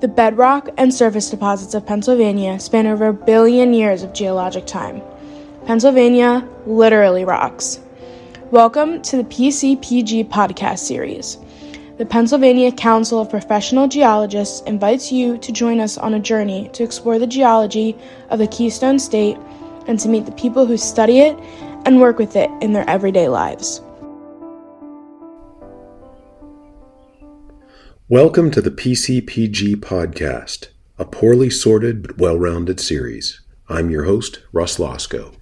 The bedrock and surface deposits of Pennsylvania span over a billion years of geologic time. Pennsylvania literally rocks. Welcome to the PCPG podcast series. The Pennsylvania Council of Professional Geologists invites you to join us on a journey to explore the geology of the Keystone State and to meet the people who study it and work with it in their everyday lives. Welcome to the PCPG podcast, a poorly sorted but well rounded series. I'm your host, Russ Losco.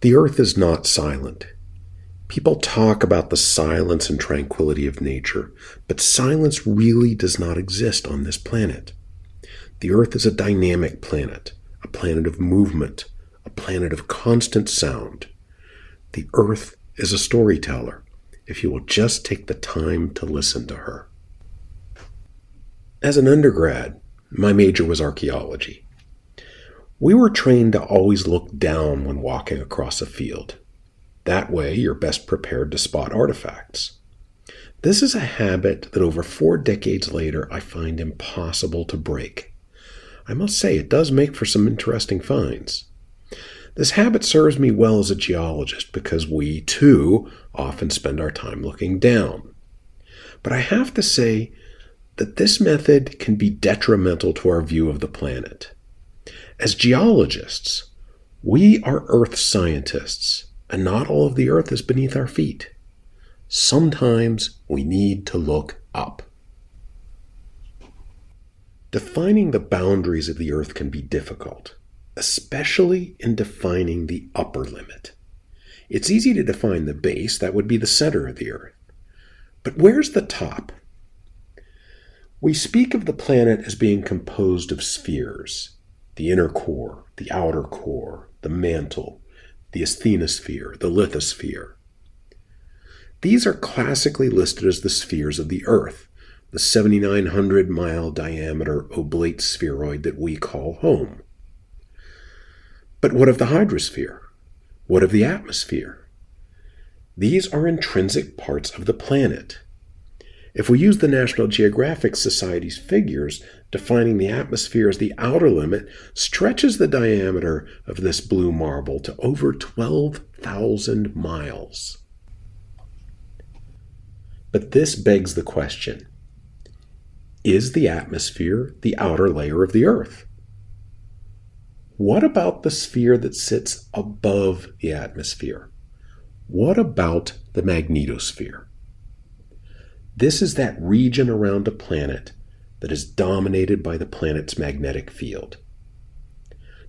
The earth is not silent. People talk about the silence and tranquility of nature, but silence really does not exist on this planet. The earth is a dynamic planet, a planet of movement, a planet of constant sound. The earth is a storyteller if you will just take the time to listen to her. As an undergrad, my major was archaeology. We were trained to always look down when walking across a field. That way, you're best prepared to spot artifacts. This is a habit that over four decades later I find impossible to break. I must say, it does make for some interesting finds. This habit serves me well as a geologist because we, too, often spend our time looking down. But I have to say that this method can be detrimental to our view of the planet. As geologists, we are earth scientists, and not all of the earth is beneath our feet. Sometimes we need to look up. Defining the boundaries of the earth can be difficult especially in defining the upper limit. It's easy to define the base, that would be the center of the Earth. But where's the top? We speak of the planet as being composed of spheres the inner core, the outer core, the mantle, the asthenosphere, the lithosphere. These are classically listed as the spheres of the Earth, the 7,900 mile diameter oblate spheroid that we call home. But what of the hydrosphere? What of the atmosphere? These are intrinsic parts of the planet. If we use the National Geographic Society's figures, defining the atmosphere as the outer limit stretches the diameter of this blue marble to over 12,000 miles. But this begs the question Is the atmosphere the outer layer of the Earth? What about the sphere that sits above the atmosphere? What about the magnetosphere? This is that region around a planet that is dominated by the planet's magnetic field.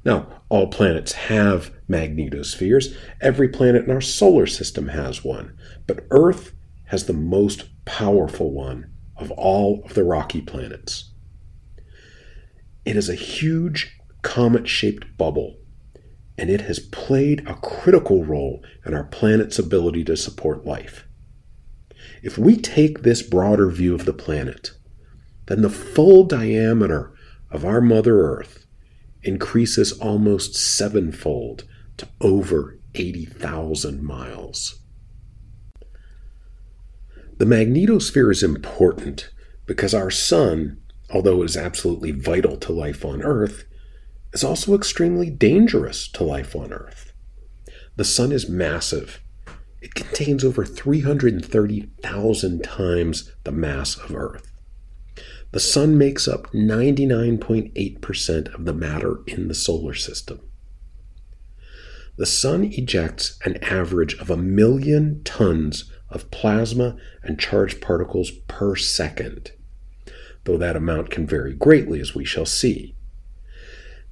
Now, all planets have magnetospheres. Every planet in our solar system has one. But Earth has the most powerful one of all of the rocky planets. It is a huge comet shaped bubble, and it has played a critical role in our planet's ability to support life. If we take this broader view of the planet, then the full diameter of our Mother Earth increases almost sevenfold to over 80,000 miles. The magnetosphere is important because our Sun, although it is absolutely vital to life on Earth, is also extremely dangerous to life on Earth. The Sun is massive. It contains over 330,000 times the mass of Earth. The Sun makes up 99.8% of the matter in the solar system. The Sun ejects an average of a million tons of plasma and charged particles per second, though that amount can vary greatly, as we shall see.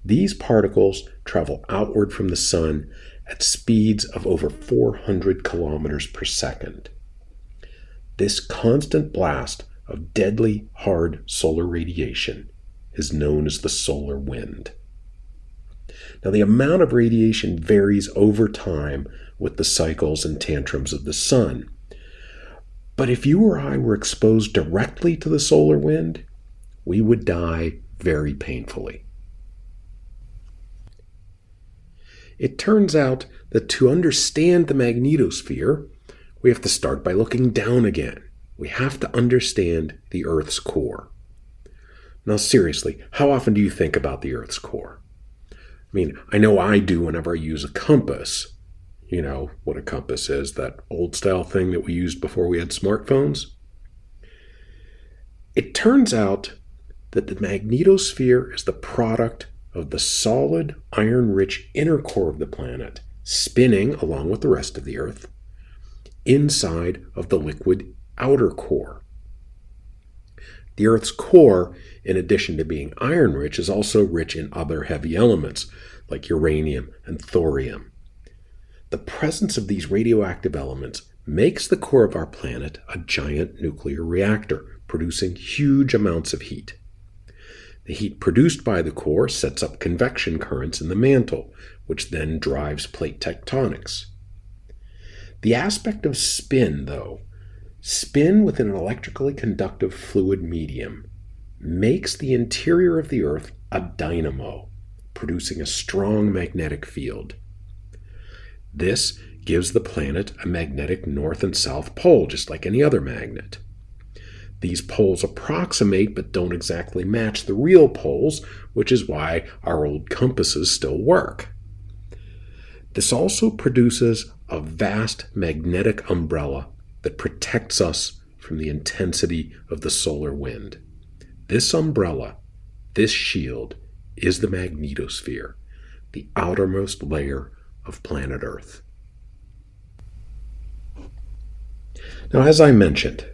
These particles travel outward from the sun at speeds of over 400 kilometers per second. This constant blast of deadly hard solar radiation is known as the solar wind. Now, the amount of radiation varies over time with the cycles and tantrums of the sun. But if you or I were exposed directly to the solar wind, we would die very painfully. It turns out that to understand the magnetosphere, we have to start by looking down again. We have to understand the Earth's core. Now, seriously, how often do you think about the Earth's core? I mean, I know I do whenever I use a compass. You know what a compass is that old style thing that we used before we had smartphones? It turns out that the magnetosphere is the product of the solid, iron rich inner core of the planet spinning along with the rest of the Earth inside of the liquid outer core. The Earth's core, in addition to being iron rich, is also rich in other heavy elements like uranium and thorium. The presence of these radioactive elements makes the core of our planet a giant nuclear reactor, producing huge amounts of heat. The heat produced by the core sets up convection currents in the mantle, which then drives plate tectonics. The aspect of spin, though, spin within an electrically conductive fluid medium, makes the interior of the Earth a dynamo, producing a strong magnetic field. This gives the planet a magnetic north and south pole, just like any other magnet. These poles approximate but don't exactly match the real poles, which is why our old compasses still work. This also produces a vast magnetic umbrella that protects us from the intensity of the solar wind. This umbrella, this shield, is the magnetosphere, the outermost layer of planet Earth. Now, as I mentioned,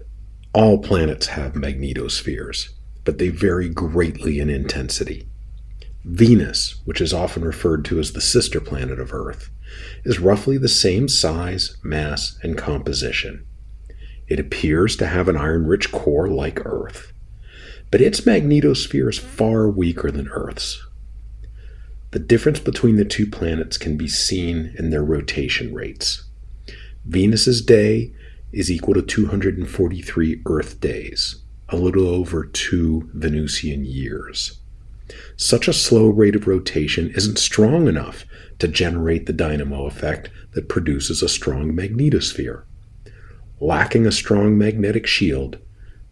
all planets have magnetospheres, but they vary greatly in intensity. Venus, which is often referred to as the sister planet of Earth, is roughly the same size, mass, and composition. It appears to have an iron rich core like Earth, but its magnetosphere is far weaker than Earth's. The difference between the two planets can be seen in their rotation rates. Venus's day is equal to 243 Earth days, a little over two Venusian years. Such a slow rate of rotation isn't strong enough to generate the dynamo effect that produces a strong magnetosphere. Lacking a strong magnetic shield,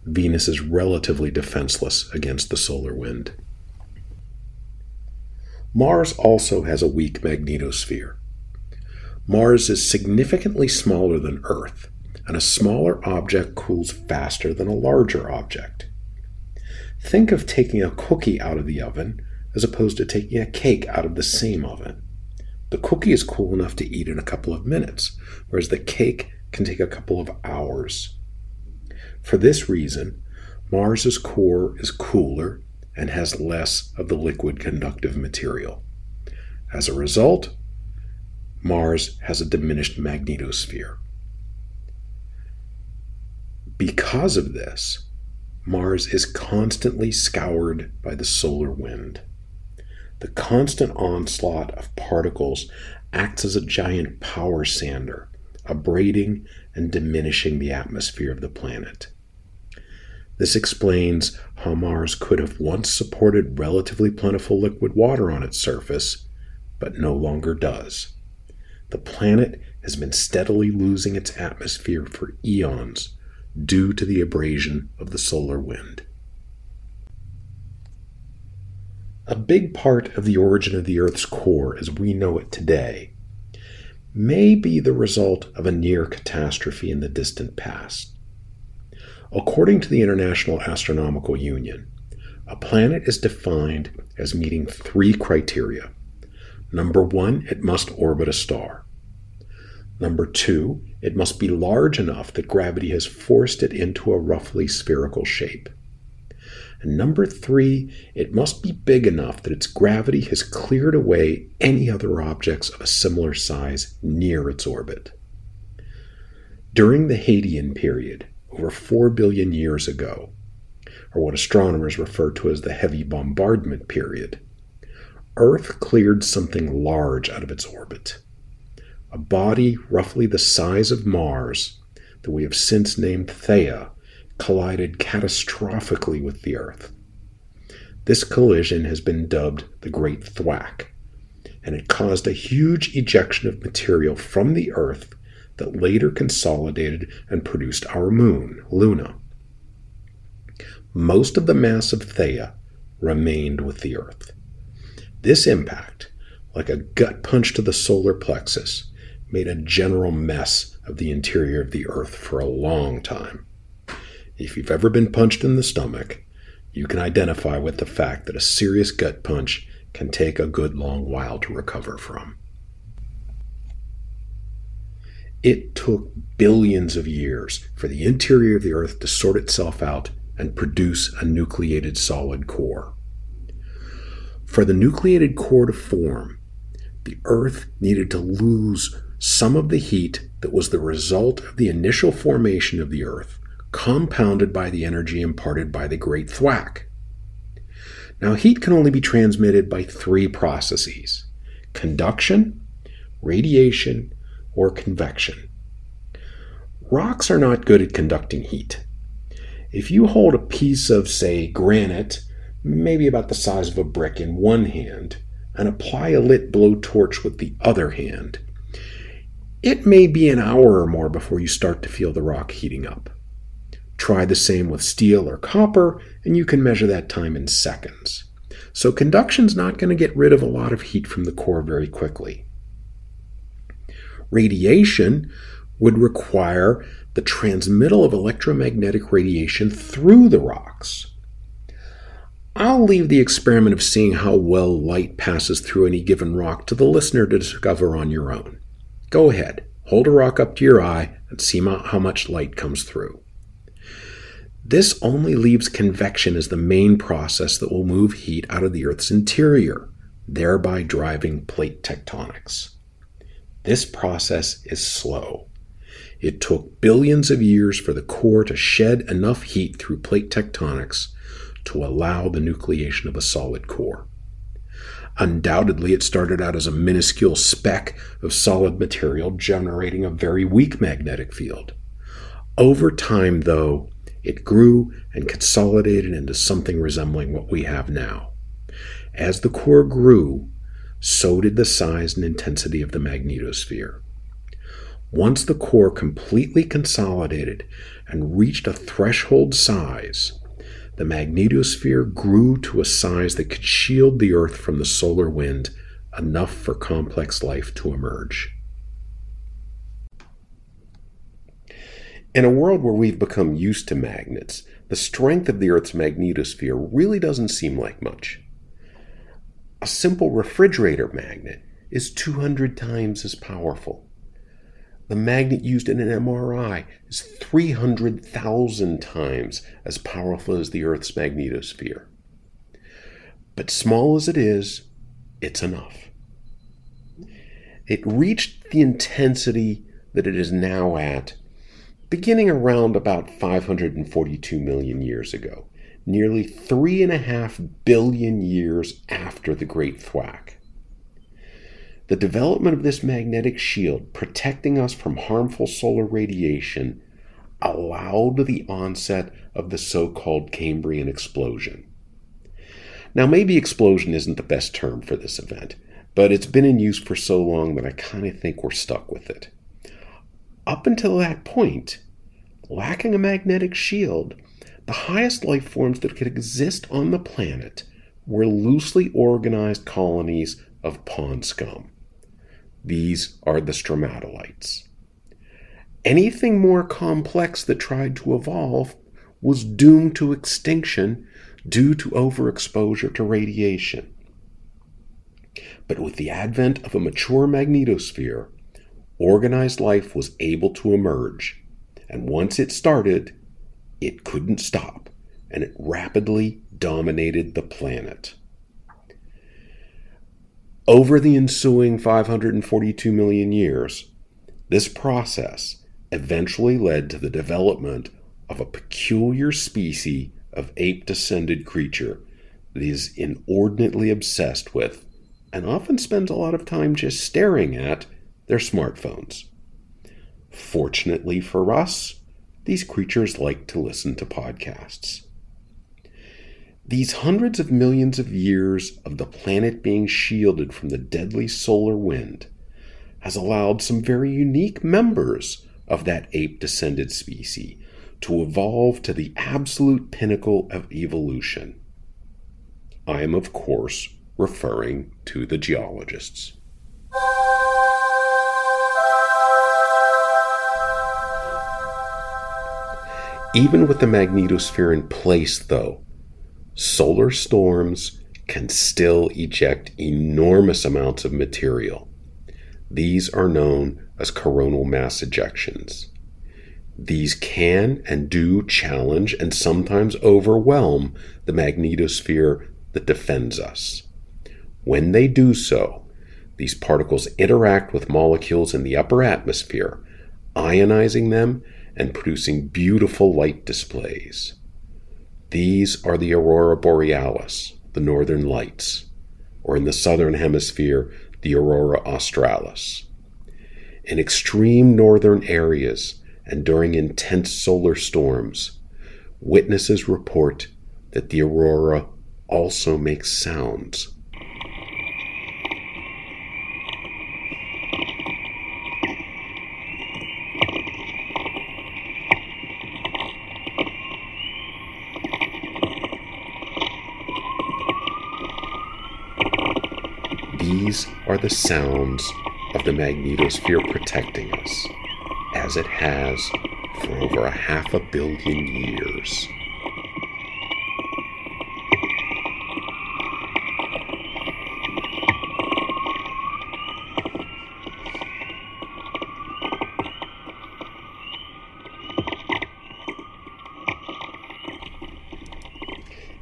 Venus is relatively defenseless against the solar wind. Mars also has a weak magnetosphere. Mars is significantly smaller than Earth, and a smaller object cools faster than a larger object. Think of taking a cookie out of the oven as opposed to taking a cake out of the same oven. The cookie is cool enough to eat in a couple of minutes, whereas the cake can take a couple of hours. For this reason, Mars's core is cooler and has less of the liquid conductive material. As a result, Mars has a diminished magnetosphere. Because of this, Mars is constantly scoured by the solar wind. The constant onslaught of particles acts as a giant power sander, abrading and diminishing the atmosphere of the planet. This explains how Mars could have once supported relatively plentiful liquid water on its surface, but no longer does. The planet has been steadily losing its atmosphere for eons due to the abrasion of the solar wind. A big part of the origin of the Earth's core as we know it today may be the result of a near catastrophe in the distant past. According to the International Astronomical Union, a planet is defined as meeting three criteria. Number one, it must orbit a star. Number two, it must be large enough that gravity has forced it into a roughly spherical shape. And number three, it must be big enough that its gravity has cleared away any other objects of a similar size near its orbit. During the Hadean period, over 4 billion years ago, or what astronomers refer to as the heavy bombardment period, Earth cleared something large out of its orbit a body roughly the size of Mars that we have since named Theia collided catastrophically with the Earth. This collision has been dubbed the Great Thwack, and it caused a huge ejection of material from the Earth that later consolidated and produced our moon, Luna. Most of the mass of Theia remained with the Earth. This impact, like a gut punch to the solar plexus, made a general mess of the interior of the Earth for a long time. If you've ever been punched in the stomach, you can identify with the fact that a serious gut punch can take a good long while to recover from. It took billions of years for the interior of the Earth to sort itself out and produce a nucleated solid core. For the nucleated core to form, the Earth needed to lose some of the heat that was the result of the initial formation of the Earth, compounded by the energy imparted by the Great Thwack. Now, heat can only be transmitted by three processes conduction, radiation, or convection. Rocks are not good at conducting heat. If you hold a piece of, say, granite, maybe about the size of a brick, in one hand, and apply a lit blowtorch with the other hand, it may be an hour or more before you start to feel the rock heating up. Try the same with steel or copper, and you can measure that time in seconds. So conduction's not going to get rid of a lot of heat from the core very quickly. Radiation would require the transmittal of electromagnetic radiation through the rocks. I'll leave the experiment of seeing how well light passes through any given rock to the listener to discover on your own. Go ahead, hold a rock up to your eye and see how much light comes through. This only leaves convection as the main process that will move heat out of the Earth's interior, thereby driving plate tectonics. This process is slow. It took billions of years for the core to shed enough heat through plate tectonics to allow the nucleation of a solid core. Undoubtedly, it started out as a minuscule speck of solid material generating a very weak magnetic field. Over time, though, it grew and consolidated into something resembling what we have now. As the core grew, so did the size and intensity of the magnetosphere. Once the core completely consolidated and reached a threshold size, the magnetosphere grew to a size that could shield the Earth from the solar wind enough for complex life to emerge. In a world where we've become used to magnets, the strength of the Earth's magnetosphere really doesn't seem like much. A simple refrigerator magnet is 200 times as powerful. The magnet used in an MRI is 300,000 times as powerful as the Earth's magnetosphere. But small as it is, it's enough. It reached the intensity that it is now at beginning around about 542 million years ago, nearly three and a half billion years after the Great Thwack. The development of this magnetic shield protecting us from harmful solar radiation allowed the onset of the so called Cambrian explosion. Now, maybe explosion isn't the best term for this event, but it's been in use for so long that I kind of think we're stuck with it. Up until that point, lacking a magnetic shield, the highest life forms that could exist on the planet were loosely organized colonies of pond scum. These are the stromatolites. Anything more complex that tried to evolve was doomed to extinction due to overexposure to radiation. But with the advent of a mature magnetosphere, organized life was able to emerge. And once it started, it couldn't stop, and it rapidly dominated the planet. Over the ensuing 542 million years, this process eventually led to the development of a peculiar species of ape descended creature that is inordinately obsessed with and often spends a lot of time just staring at their smartphones. Fortunately for us, these creatures like to listen to podcasts. These hundreds of millions of years of the planet being shielded from the deadly solar wind has allowed some very unique members of that ape descended species to evolve to the absolute pinnacle of evolution. I am, of course, referring to the geologists. Even with the magnetosphere in place, though, solar storms can still eject enormous amounts of material. These are known as coronal mass ejections. These can and do challenge and sometimes overwhelm the magnetosphere that defends us. When they do so, these particles interact with molecules in the upper atmosphere, ionizing them and producing beautiful light displays. These are the aurora borealis, the northern lights, or in the southern hemisphere, the aurora australis. In extreme northern areas and during intense solar storms, witnesses report that the aurora also makes sounds. These are the sounds of the magnetosphere protecting us, as it has for over a half a billion years.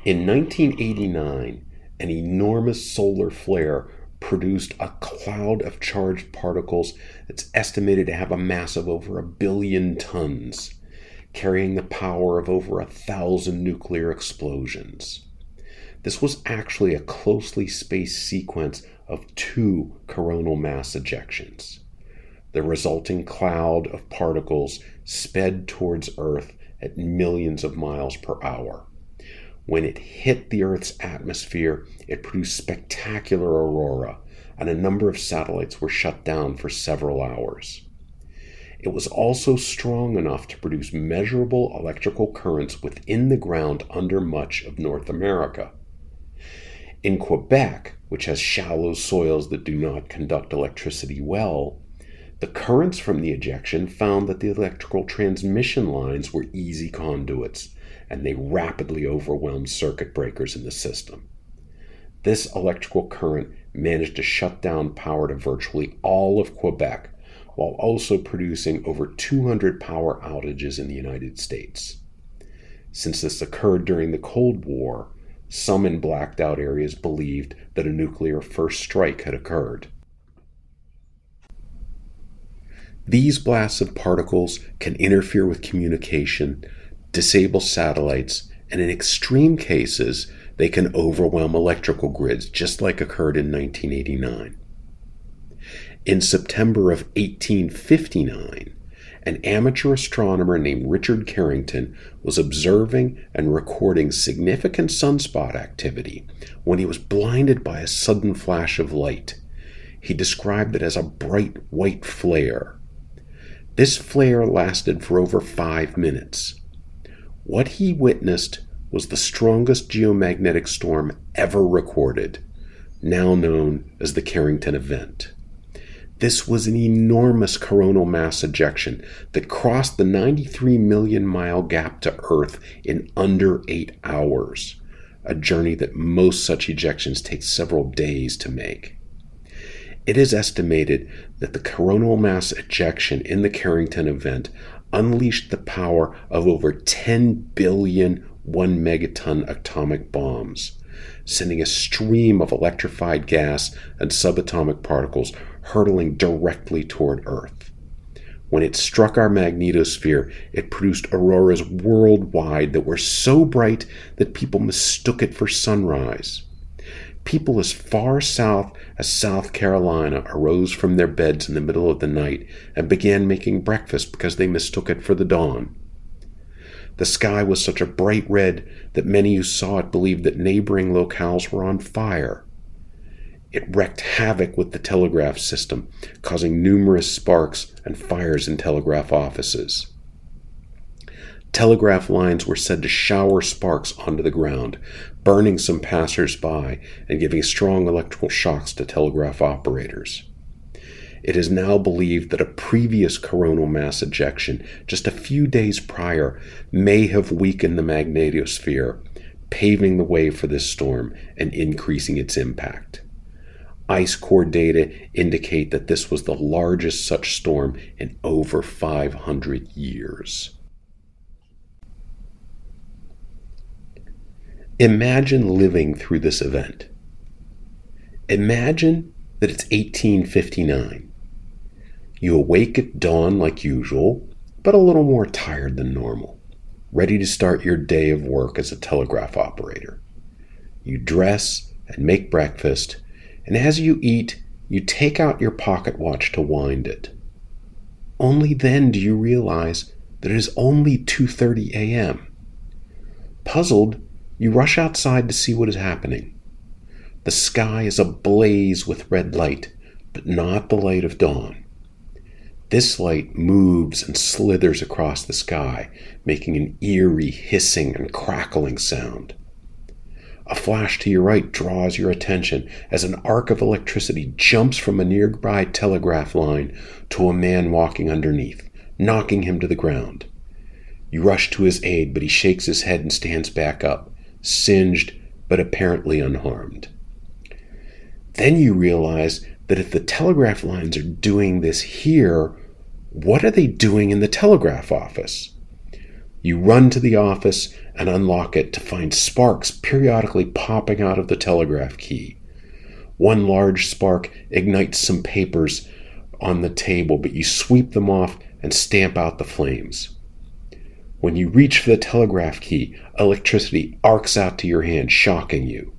In 1989, an enormous solar flare produced a cloud of charged particles that's estimated to have a mass of over a billion tons, carrying the power of over a thousand nuclear explosions. This was actually a closely spaced sequence of two coronal mass ejections. The resulting cloud of particles sped towards Earth at millions of miles per hour. When it hit the Earth's atmosphere, it produced spectacular aurora, and a number of satellites were shut down for several hours. It was also strong enough to produce measurable electrical currents within the ground under much of North America. In Quebec, which has shallow soils that do not conduct electricity well, the currents from the ejection found that the electrical transmission lines were easy conduits and they rapidly overwhelmed circuit breakers in the system. This electrical current managed to shut down power to virtually all of Quebec while also producing over 200 power outages in the United States. Since this occurred during the Cold War, some in blacked out areas believed that a nuclear first strike had occurred. These blasts of particles can interfere with communication, disable satellites, and in extreme cases, they can overwhelm electrical grids, just like occurred in 1989. In September of 1859, an amateur astronomer named Richard Carrington was observing and recording significant sunspot activity when he was blinded by a sudden flash of light. He described it as a bright white flare. This flare lasted for over five minutes. What he witnessed was the strongest geomagnetic storm ever recorded, now known as the Carrington event. This was an enormous coronal mass ejection that crossed the 93 million mile gap to Earth in under eight hours, a journey that most such ejections take several days to make. It is estimated that the coronal mass ejection in the Carrington event unleashed the power of over 10 billion one megaton atomic bombs, sending a stream of electrified gas and subatomic particles hurtling directly toward Earth. When it struck our magnetosphere, it produced auroras worldwide that were so bright that people mistook it for sunrise. People as far south as South Carolina arose from their beds in the middle of the night and began making breakfast because they mistook it for the dawn. The sky was such a bright red that many who saw it believed that neighboring locales were on fire. It wreaked havoc with the telegraph system, causing numerous sparks and fires in telegraph offices. Telegraph lines were said to shower sparks onto the ground, burning some passers by and giving strong electrical shocks to telegraph operators. It is now believed that a previous coronal mass ejection just a few days prior may have weakened the magnetosphere, paving the way for this storm and increasing its impact. Ice core data indicate that this was the largest such storm in over 500 years. Imagine living through this event. Imagine that it's 1859. You awake at dawn like usual, but a little more tired than normal, ready to start your day of work as a telegraph operator. You dress and make breakfast, and as you eat, you take out your pocket watch to wind it. Only then do you realize that it is only 2:30 a.m. Puzzled, you rush outside to see what is happening. The sky is ablaze with red light, but not the light of dawn. This light moves and slithers across the sky, making an eerie hissing and crackling sound. A flash to your right draws your attention as an arc of electricity jumps from a nearby telegraph line to a man walking underneath, knocking him to the ground. You rush to his aid, but he shakes his head and stands back up, singed but apparently unharmed. Then you realize that if the telegraph lines are doing this here, what are they doing in the telegraph office? You run to the office and unlock it to find sparks periodically popping out of the telegraph key. One large spark ignites some papers on the table, but you sweep them off and stamp out the flames. When you reach for the telegraph key, electricity arcs out to your hand, shocking you.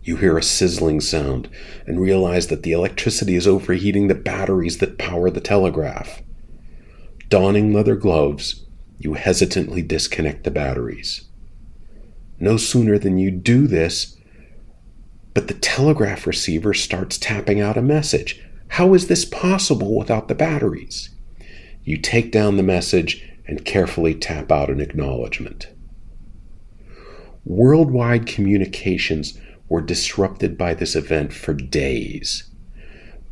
You hear a sizzling sound and realize that the electricity is overheating the batteries that power the telegraph. Donning leather gloves, you hesitantly disconnect the batteries. No sooner than you do this, but the telegraph receiver starts tapping out a message. How is this possible without the batteries? You take down the message and carefully tap out an acknowledgement. Worldwide communications were disrupted by this event for days.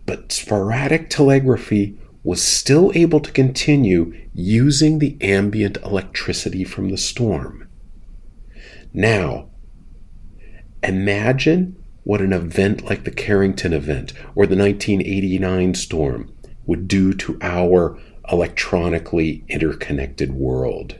But sporadic telegraphy was still able to continue using the ambient electricity from the storm. Now, imagine what an event like the Carrington event or the 1989 storm would do to our electronically interconnected world.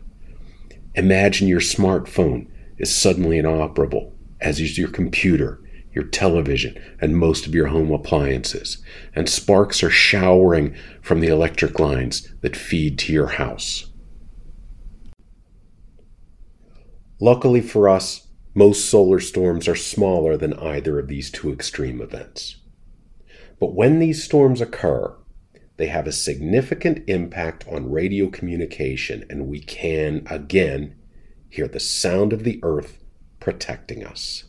Imagine your smartphone is suddenly inoperable as is your computer, your television, and most of your home appliances, and sparks are showering from the electric lines that feed to your house. Luckily for us, most solar storms are smaller than either of these two extreme events. But when these storms occur, they have a significant impact on radio communication, and we can, again, hear the sound of the earth protecting us.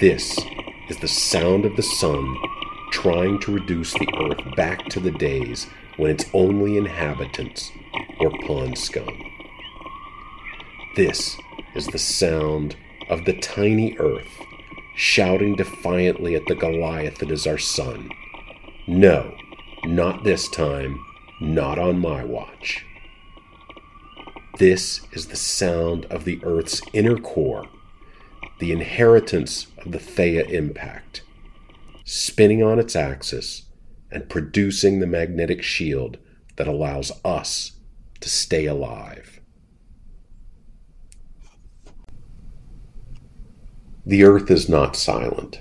This is the sound of the sun trying to reduce the earth back to the days when its only inhabitants were pond scum. This is the sound of the tiny earth shouting defiantly at the Goliath that is our sun. No, not this time, not on my watch. This is the sound of the Earth's inner core, the inheritance of the Theia impact, spinning on its axis and producing the magnetic shield that allows us to stay alive. The earth is not silent.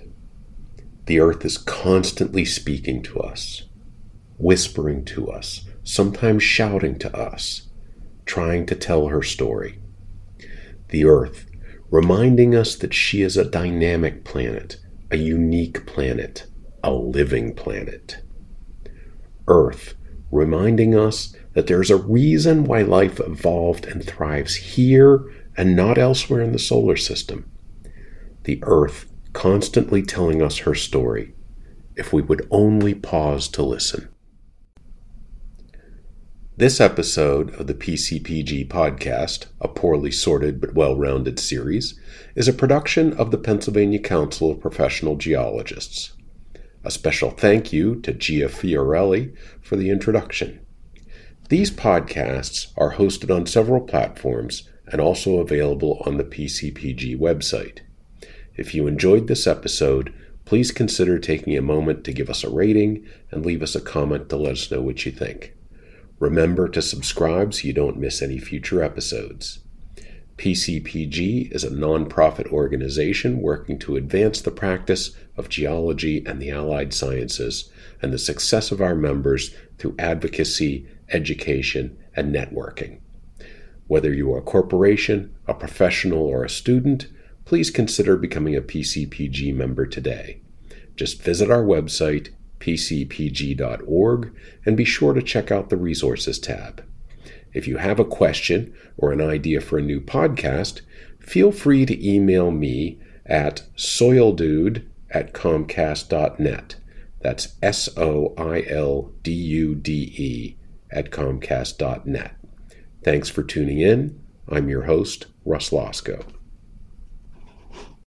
The earth is constantly speaking to us, whispering to us, sometimes shouting to us, trying to tell her story. The earth, reminding us that she is a dynamic planet, a unique planet, a living planet. Earth, reminding us that there's a reason why life evolved and thrives here and not elsewhere in the solar system. The Earth constantly telling us her story, if we would only pause to listen. This episode of the PCPG podcast, a poorly sorted but well rounded series, is a production of the Pennsylvania Council of Professional Geologists. A special thank you to Gia Fiorelli for the introduction. These podcasts are hosted on several platforms and also available on the PCPG website. If you enjoyed this episode, please consider taking a moment to give us a rating and leave us a comment to let us know what you think. Remember to subscribe so you don't miss any future episodes. PCPG is a nonprofit organization working to advance the practice of geology and the allied sciences and the success of our members through advocacy, education, and networking. Whether you are a corporation, a professional, or a student, please consider becoming a PCPG member today. Just visit our website pcpg.org, and be sure to check out the Resources tab. If you have a question or an idea for a new podcast, feel free to email me at soildude at comcast.net. That's S O I L D U D E at comcast.net. Thanks for tuning in. I'm your host, Russ Losco.